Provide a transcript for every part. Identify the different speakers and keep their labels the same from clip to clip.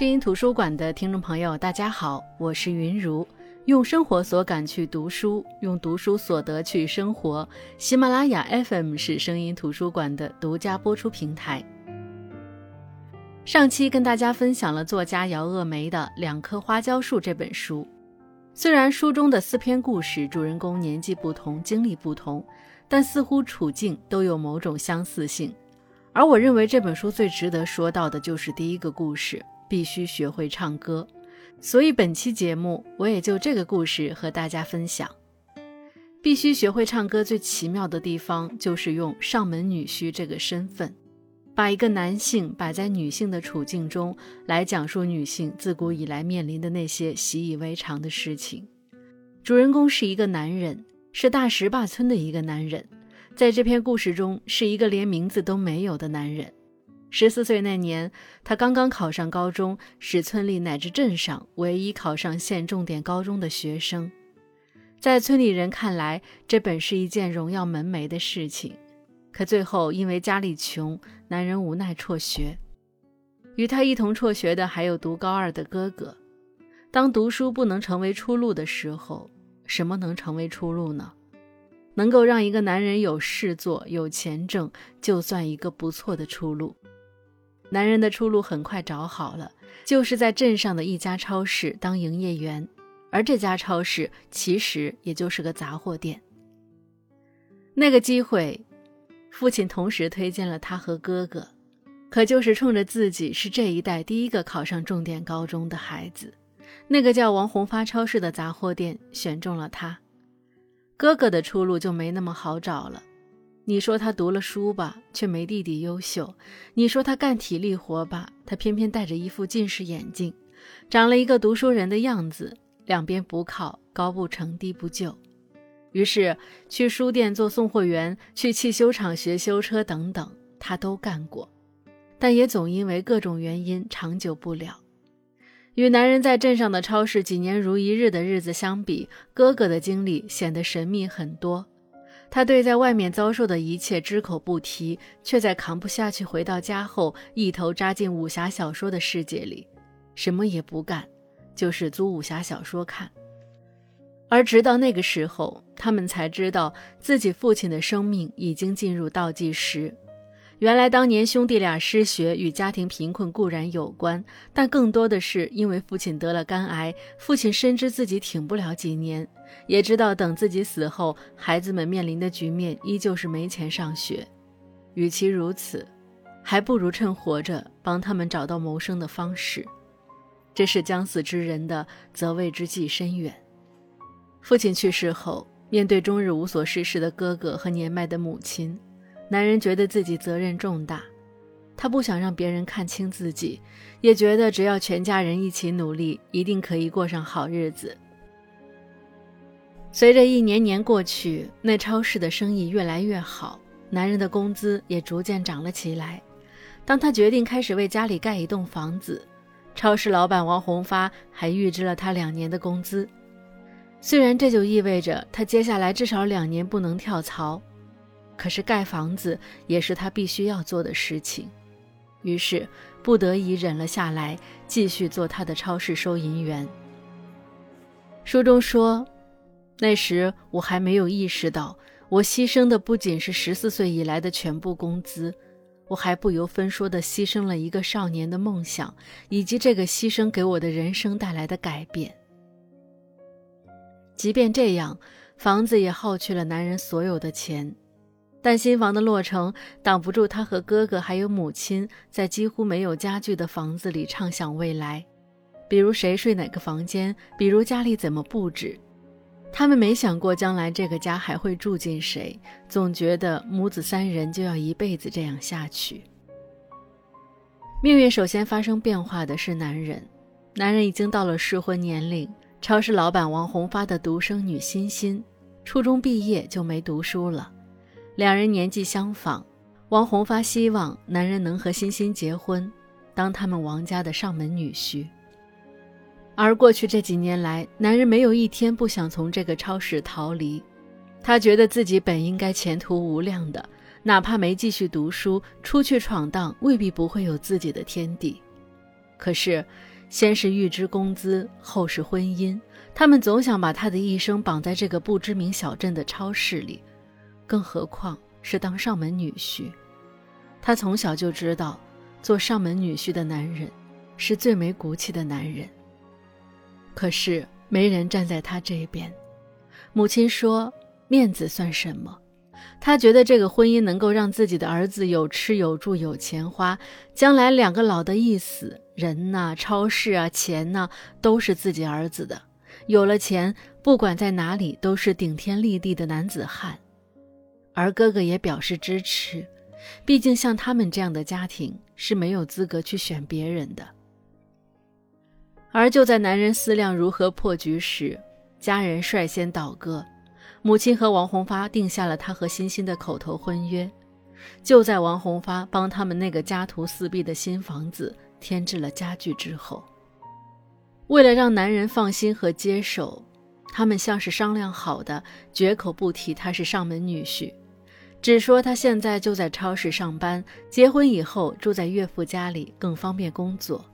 Speaker 1: 声音图书馆的听众朋友，大家好，我是云如。用生活所感去读书，用读书所得去生活。喜马拉雅 FM 是声音图书馆的独家播出平台。上期跟大家分享了作家姚鄂梅的《两棵花椒树》这本书。虽然书中的四篇故事主人公年纪不同、经历不同，但似乎处境都有某种相似性。而我认为这本书最值得说到的就是第一个故事。必须学会唱歌，所以本期节目我也就这个故事和大家分享。必须学会唱歌最奇妙的地方，就是用上门女婿这个身份，把一个男性摆在女性的处境中来讲述女性自古以来面临的那些习以为常的事情。主人公是一个男人，是大石坝村的一个男人，在这篇故事中是一个连名字都没有的男人。十四岁那年，他刚刚考上高中，是村里乃至镇上唯一考上县重点高中的学生。在村里人看来，这本是一件荣耀门楣的事情。可最后因为家里穷，男人无奈辍学。与他一同辍学的还有读高二的哥哥。当读书不能成为出路的时候，什么能成为出路呢？能够让一个男人有事做、有钱挣，就算一个不错的出路。男人的出路很快找好了，就是在镇上的一家超市当营业员，而这家超市其实也就是个杂货店。那个机会，父亲同时推荐了他和哥哥，可就是冲着自己是这一代第一个考上重点高中的孩子，那个叫王红发超市的杂货店选中了他。哥哥的出路就没那么好找了。你说他读了书吧，却没弟弟优秀；你说他干体力活吧，他偏偏戴着一副近视眼镜，长了一个读书人的样子，两边不靠，高不成低不就。于是去书店做送货员，去汽修厂学修车等等，他都干过，但也总因为各种原因长久不了。与男人在镇上的超市几年如一日的日子相比，哥哥的经历显得神秘很多。他对在外面遭受的一切只口不提，却在扛不下去回到家后，一头扎进武侠小说的世界里，什么也不干，就是租武侠小说看。而直到那个时候，他们才知道自己父亲的生命已经进入倒计时。原来当年兄弟俩失学与家庭贫困固然有关，但更多的是因为父亲得了肝癌。父亲深知自己挺不了几年，也知道等自己死后，孩子们面临的局面依旧是没钱上学。与其如此，还不如趁活着帮他们找到谋生的方式。这是将死之人的责备之计深远。父亲去世后，面对终日无所事事的哥哥和年迈的母亲。男人觉得自己责任重大，他不想让别人看清自己，也觉得只要全家人一起努力，一定可以过上好日子。随着一年年过去，那超市的生意越来越好，男人的工资也逐渐涨了起来。当他决定开始为家里盖一栋房子，超市老板王红发还预支了他两年的工资。虽然这就意味着他接下来至少两年不能跳槽。可是盖房子也是他必须要做的事情，于是不得已忍了下来，继续做他的超市收银员。书中说，那时我还没有意识到，我牺牲的不仅是十四岁以来的全部工资，我还不由分说的牺牲了一个少年的梦想，以及这个牺牲给我的人生带来的改变。即便这样，房子也耗去了男人所有的钱。但新房的落成挡不住他和哥哥还有母亲在几乎没有家具的房子里畅想未来，比如谁睡哪个房间，比如家里怎么布置。他们没想过将来这个家还会住进谁，总觉得母子三人就要一辈子这样下去。命运首先发生变化的是男人，男人已经到了适婚年龄。超市老板王红发的独生女欣欣，初中毕业就没读书了。两人年纪相仿，王红发希望男人能和欣欣结婚，当他们王家的上门女婿。而过去这几年来，男人没有一天不想从这个超市逃离，他觉得自己本应该前途无量的，哪怕没继续读书，出去闯荡，未必不会有自己的天地。可是，先是预支工资，后是婚姻，他们总想把他的一生绑在这个不知名小镇的超市里，更何况是当上门女婿。他从小就知道，做上门女婿的男人是最没骨气的男人。可是没人站在他这边。母亲说：“面子算什么？”他觉得这个婚姻能够让自己的儿子有吃有住有钱花，将来两个老的一死，人呐、超市啊、钱呐，都是自己儿子的。有了钱，不管在哪里都是顶天立地的男子汉。而哥哥也表示支持，毕竟像他们这样的家庭是没有资格去选别人的。而就在男人思量如何破局时，家人率先倒戈。母亲和王红发定下了他和欣欣的口头婚约。就在王红发帮他们那个家徒四壁的新房子添置了家具之后，为了让男人放心和接手，他们像是商量好的，绝口不提他是上门女婿，只说他现在就在超市上班，结婚以后住在岳父家里更方便工作。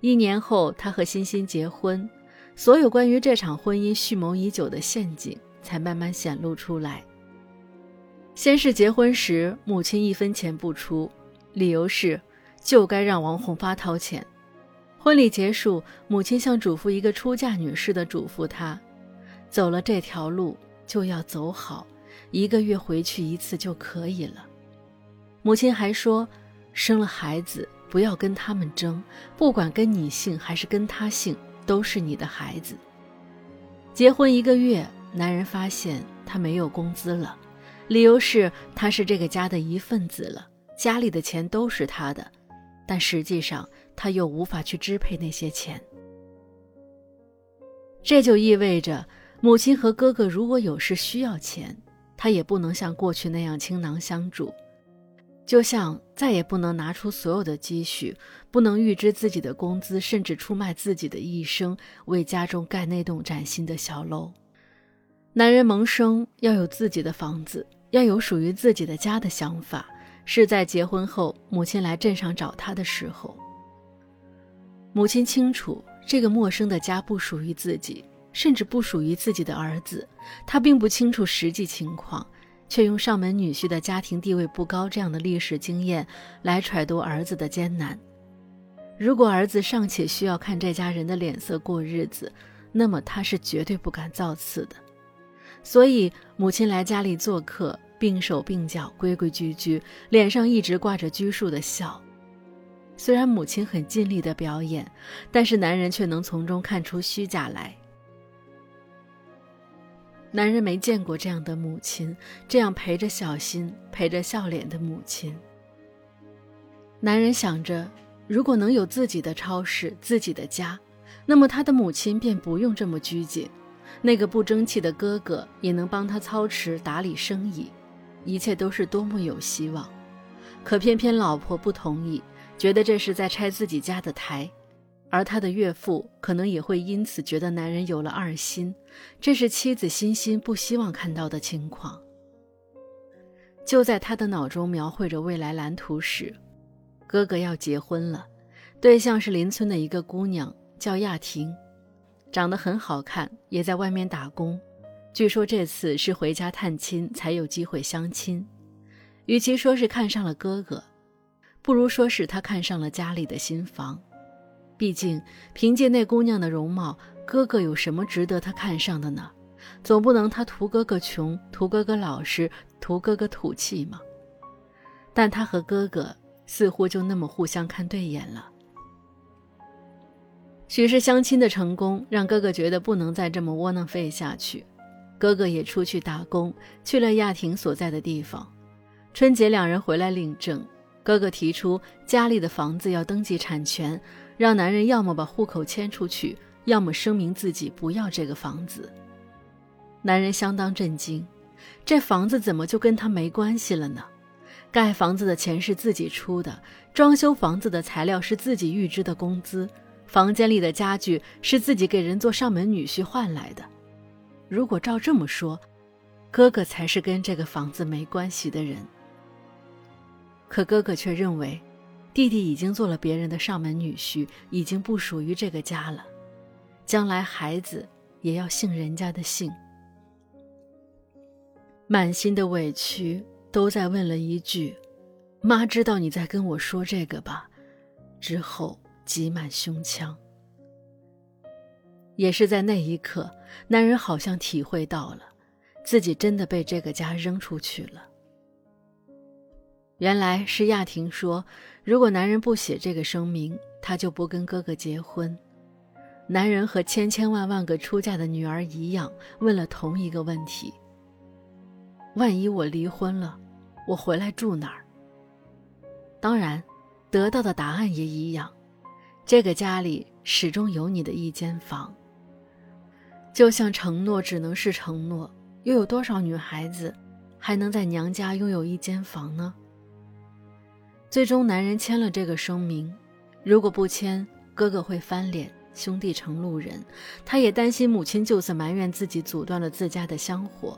Speaker 1: 一年后，他和欣欣结婚，所有关于这场婚姻蓄谋已久的陷阱。才慢慢显露出来。先是结婚时，母亲一分钱不出，理由是就该让王红发掏钱。婚礼结束，母亲像嘱咐一个出嫁女似的嘱咐他：走了这条路就要走好，一个月回去一次就可以了。母亲还说，生了孩子不要跟他们争，不管跟你姓还是跟他姓，都是你的孩子。结婚一个月。男人发现他没有工资了，理由是他是这个家的一份子了，家里的钱都是他的，但实际上他又无法去支配那些钱。这就意味着，母亲和哥哥如果有事需要钱，他也不能像过去那样倾囊相助，就像再也不能拿出所有的积蓄，不能预支自己的工资，甚至出卖自己的一生为家中盖那栋崭新的小楼。男人萌生要有自己的房子，要有属于自己的家的想法，是在结婚后母亲来镇上找他的时候。母亲清楚这个陌生的家不属于自己，甚至不属于自己的儿子。他并不清楚实际情况，却用上门女婿的家庭地位不高这样的历史经验来揣度儿子的艰难。如果儿子尚且需要看这家人的脸色过日子，那么他是绝对不敢造次的。所以，母亲来家里做客，并手并脚，规规矩矩，脸上一直挂着拘束的笑。虽然母亲很尽力的表演，但是男人却能从中看出虚假来。男人没见过这样的母亲，这样陪着小心、陪着笑脸的母亲。男人想着，如果能有自己的超市、自己的家，那么他的母亲便不用这么拘谨。那个不争气的哥哥也能帮他操持打理生意，一切都是多么有希望。可偏偏老婆不同意，觉得这是在拆自己家的台，而他的岳父可能也会因此觉得男人有了二心，这是妻子欣欣不希望看到的情况。就在他的脑中描绘着未来蓝图时，哥哥要结婚了，对象是邻村的一个姑娘，叫亚婷。长得很好看，也在外面打工。据说这次是回家探亲才有机会相亲。与其说是看上了哥哥，不如说是他看上了家里的新房。毕竟凭借那姑娘的容貌，哥哥有什么值得他看上的呢？总不能他图哥哥穷，图哥哥老实，图哥哥土气吗？但他和哥哥似乎就那么互相看对眼了。许是相亲的成功，让哥哥觉得不能再这么窝囊废下去。哥哥也出去打工，去了亚婷所在的地方。春节两人回来领证，哥哥提出家里的房子要登记产权，让男人要么把户口迁出去，要么声明自己不要这个房子。男人相当震惊，这房子怎么就跟他没关系了呢？盖房子的钱是自己出的，装修房子的材料是自己预支的工资。房间里的家具是自己给人做上门女婿换来的。如果照这么说，哥哥才是跟这个房子没关系的人。可哥哥却认为，弟弟已经做了别人的上门女婿，已经不属于这个家了，将来孩子也要姓人家的姓。满心的委屈都在问了一句：“妈知道你在跟我说这个吧？”之后挤满胸腔。也是在那一刻，男人好像体会到了，自己真的被这个家扔出去了。原来是亚婷说，如果男人不写这个声明，他就不跟哥哥结婚。男人和千千万万个出嫁的女儿一样，问了同一个问题：万一我离婚了，我回来住哪儿？当然，得到的答案也一样，这个家里始终有你的一间房。就像承诺只能是承诺，又有多少女孩子还能在娘家拥有一间房呢？最终，男人签了这个声明，如果不签，哥哥会翻脸，兄弟成路人。他也担心母亲就此埋怨自己阻断了自家的香火，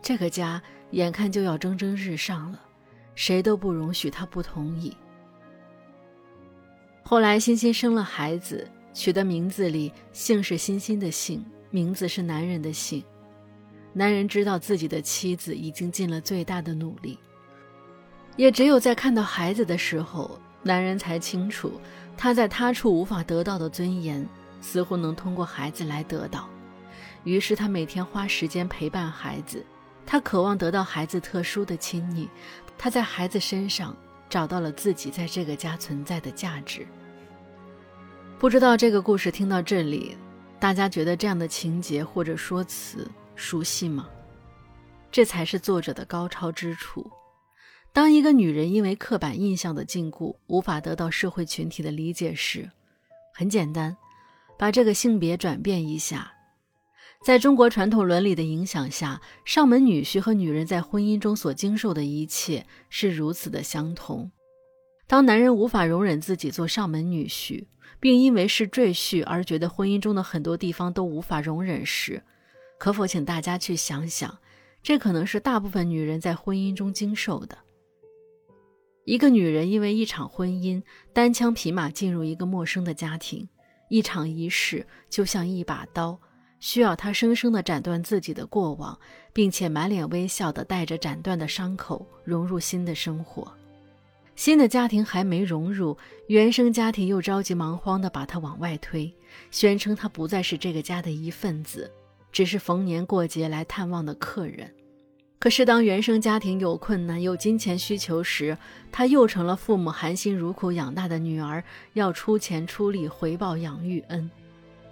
Speaker 1: 这个家眼看就要蒸蒸日上了，谁都不容许他不同意。后来，欣欣生了孩子。取的名字里姓是欣欣的姓，名字是男人的姓。男人知道自己的妻子已经尽了最大的努力，也只有在看到孩子的时候，男人才清楚他在他处无法得到的尊严，似乎能通过孩子来得到。于是他每天花时间陪伴孩子，他渴望得到孩子特殊的亲昵，他在孩子身上找到了自己在这个家存在的价值。不知道这个故事听到这里，大家觉得这样的情节或者说辞熟悉吗？这才是作者的高超之处。当一个女人因为刻板印象的禁锢，无法得到社会群体的理解时，很简单，把这个性别转变一下。在中国传统伦理的影响下，上门女婿和女人在婚姻中所经受的一切是如此的相同。当男人无法容忍自己做上门女婿，并因为是赘婿而觉得婚姻中的很多地方都无法容忍时，可否请大家去想想，这可能是大部分女人在婚姻中经受的。一个女人因为一场婚姻单枪匹马进入一个陌生的家庭，一场仪式就像一把刀，需要她生生的斩断自己的过往，并且满脸微笑的带着斩断的伤口融入新的生活。新的家庭还没融入，原生家庭又着急忙慌的把她往外推，宣称她不再是这个家的一份子，只是逢年过节来探望的客人。可是当原生家庭有困难、有金钱需求时，她又成了父母含辛茹苦养大的女儿，要出钱出力回报养育恩。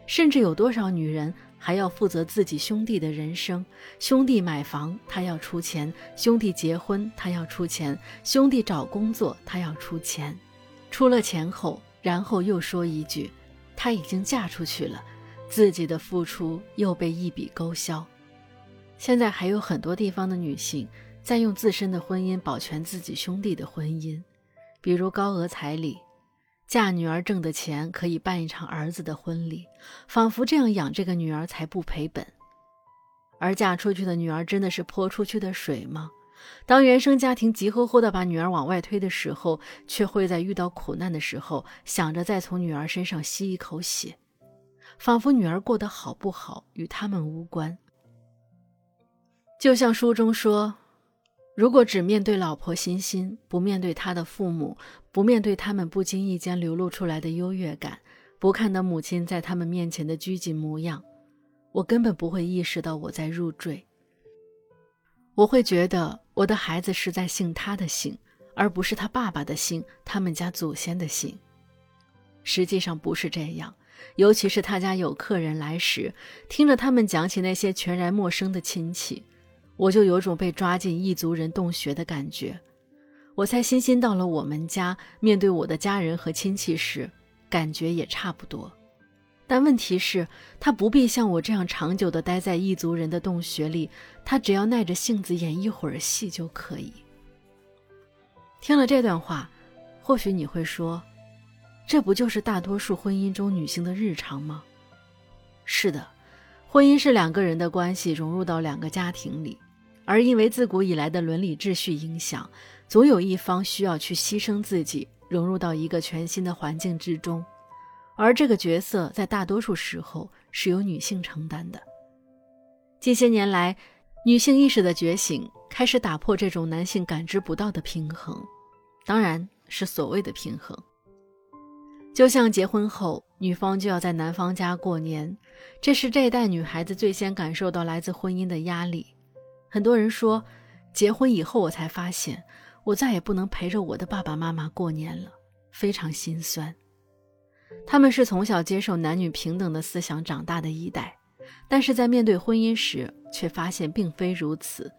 Speaker 1: 甚至有多少女人？还要负责自己兄弟的人生，兄弟买房他要出钱，兄弟结婚他要出钱，兄弟找工作他要出钱，出了钱后，然后又说一句，她已经嫁出去了，自己的付出又被一笔勾销。现在还有很多地方的女性在用自身的婚姻保全自己兄弟的婚姻，比如高额彩礼。嫁女儿挣的钱可以办一场儿子的婚礼，仿佛这样养这个女儿才不赔本。而嫁出去的女儿真的是泼出去的水吗？当原生家庭急吼吼地把女儿往外推的时候，却会在遇到苦难的时候想着再从女儿身上吸一口血，仿佛女儿过得好不好与他们无关。就像书中说。如果只面对老婆欣欣，不面对他的父母，不面对他们不经意间流露出来的优越感，不看到母亲在他们面前的拘谨模样，我根本不会意识到我在入赘。我会觉得我的孩子是在姓他的姓，而不是他爸爸的姓，他们家祖先的姓。实际上不是这样，尤其是他家有客人来时，听着他们讲起那些全然陌生的亲戚。我就有种被抓进异族人洞穴的感觉。我猜欣欣到了我们家，面对我的家人和亲戚时，感觉也差不多。但问题是，他不必像我这样长久地待在异族人的洞穴里，他只要耐着性子演一会儿戏就可以。听了这段话，或许你会说，这不就是大多数婚姻中女性的日常吗？是的。婚姻是两个人的关系融入到两个家庭里，而因为自古以来的伦理秩序影响，总有一方需要去牺牲自己，融入到一个全新的环境之中，而这个角色在大多数时候是由女性承担的。近些年来，女性意识的觉醒开始打破这种男性感知不到的平衡，当然是所谓的平衡。就像结婚后，女方就要在男方家过年，这是这一代女孩子最先感受到来自婚姻的压力。很多人说，结婚以后我才发现，我再也不能陪着我的爸爸妈妈过年了，非常心酸。他们是从小接受男女平等的思想长大的一代，但是在面对婚姻时，却发现并非如此。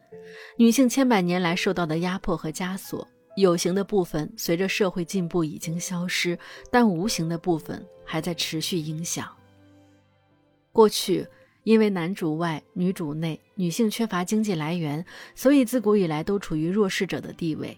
Speaker 1: 女性千百年来受到的压迫和枷锁。有形的部分随着社会进步已经消失，但无形的部分还在持续影响。过去因为男主外女主内，女性缺乏经济来源，所以自古以来都处于弱势者的地位。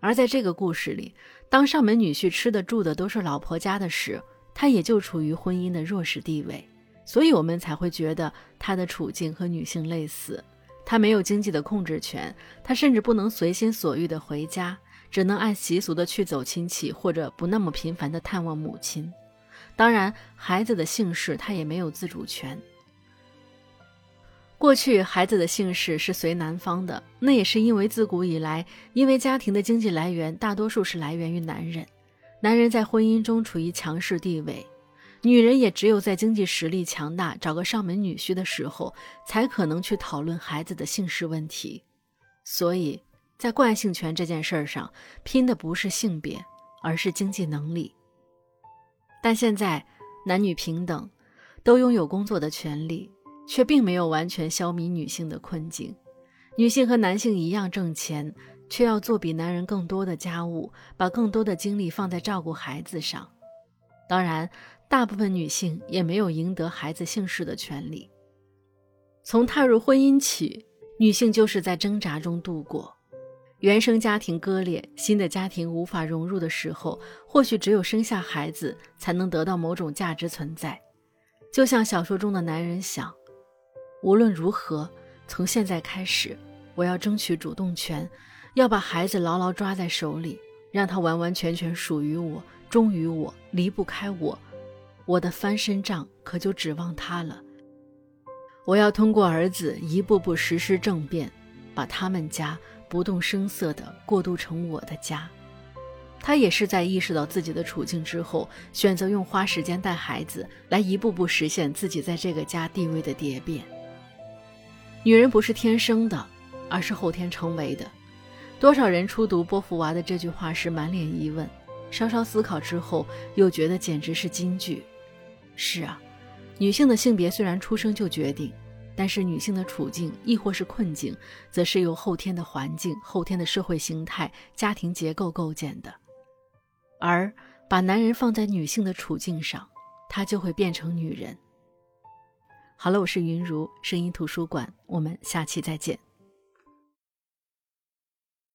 Speaker 1: 而在这个故事里，当上门女婿吃的住的都是老婆家的时，他也就处于婚姻的弱势地位，所以我们才会觉得他的处境和女性类似。他没有经济的控制权，他甚至不能随心所欲的回家。只能按习俗的去走亲戚，或者不那么频繁的探望母亲。当然，孩子的姓氏他也没有自主权。过去孩子的姓氏是随男方的，那也是因为自古以来，因为家庭的经济来源大多数是来源于男人，男人在婚姻中处于强势地位，女人也只有在经济实力强大，找个上门女婿的时候，才可能去讨论孩子的姓氏问题。所以。在惯性权这件事儿上，拼的不是性别，而是经济能力。但现在男女平等，都拥有工作的权利，却并没有完全消弭女性的困境。女性和男性一样挣钱，却要做比男人更多的家务，把更多的精力放在照顾孩子上。当然，大部分女性也没有赢得孩子姓氏的权利。从踏入婚姻起，女性就是在挣扎中度过。原生家庭割裂，新的家庭无法融入的时候，或许只有生下孩子才能得到某种价值存在。就像小说中的男人想：无论如何，从现在开始，我要争取主动权，要把孩子牢牢抓在手里，让他完完全全属于我，忠于我，离不开我。我的翻身仗可就指望他了。我要通过儿子一步步实施政变，把他们家。不动声色地过渡成我的家，他也是在意识到自己的处境之后，选择用花时间带孩子来一步步实现自己在这个家地位的蝶变。女人不是天生的，而是后天成为的。多少人初读波伏娃的这句话时满脸疑问，稍稍思考之后又觉得简直是金句。是啊，女性的性别虽然出生就决定。但是女性的处境，亦或是困境，则是由后天的环境、后天的社会形态、家庭结构构建的。而把男人放在女性的处境上，他就会变成女人。好了，我是云如声音图书馆，我们下期再见。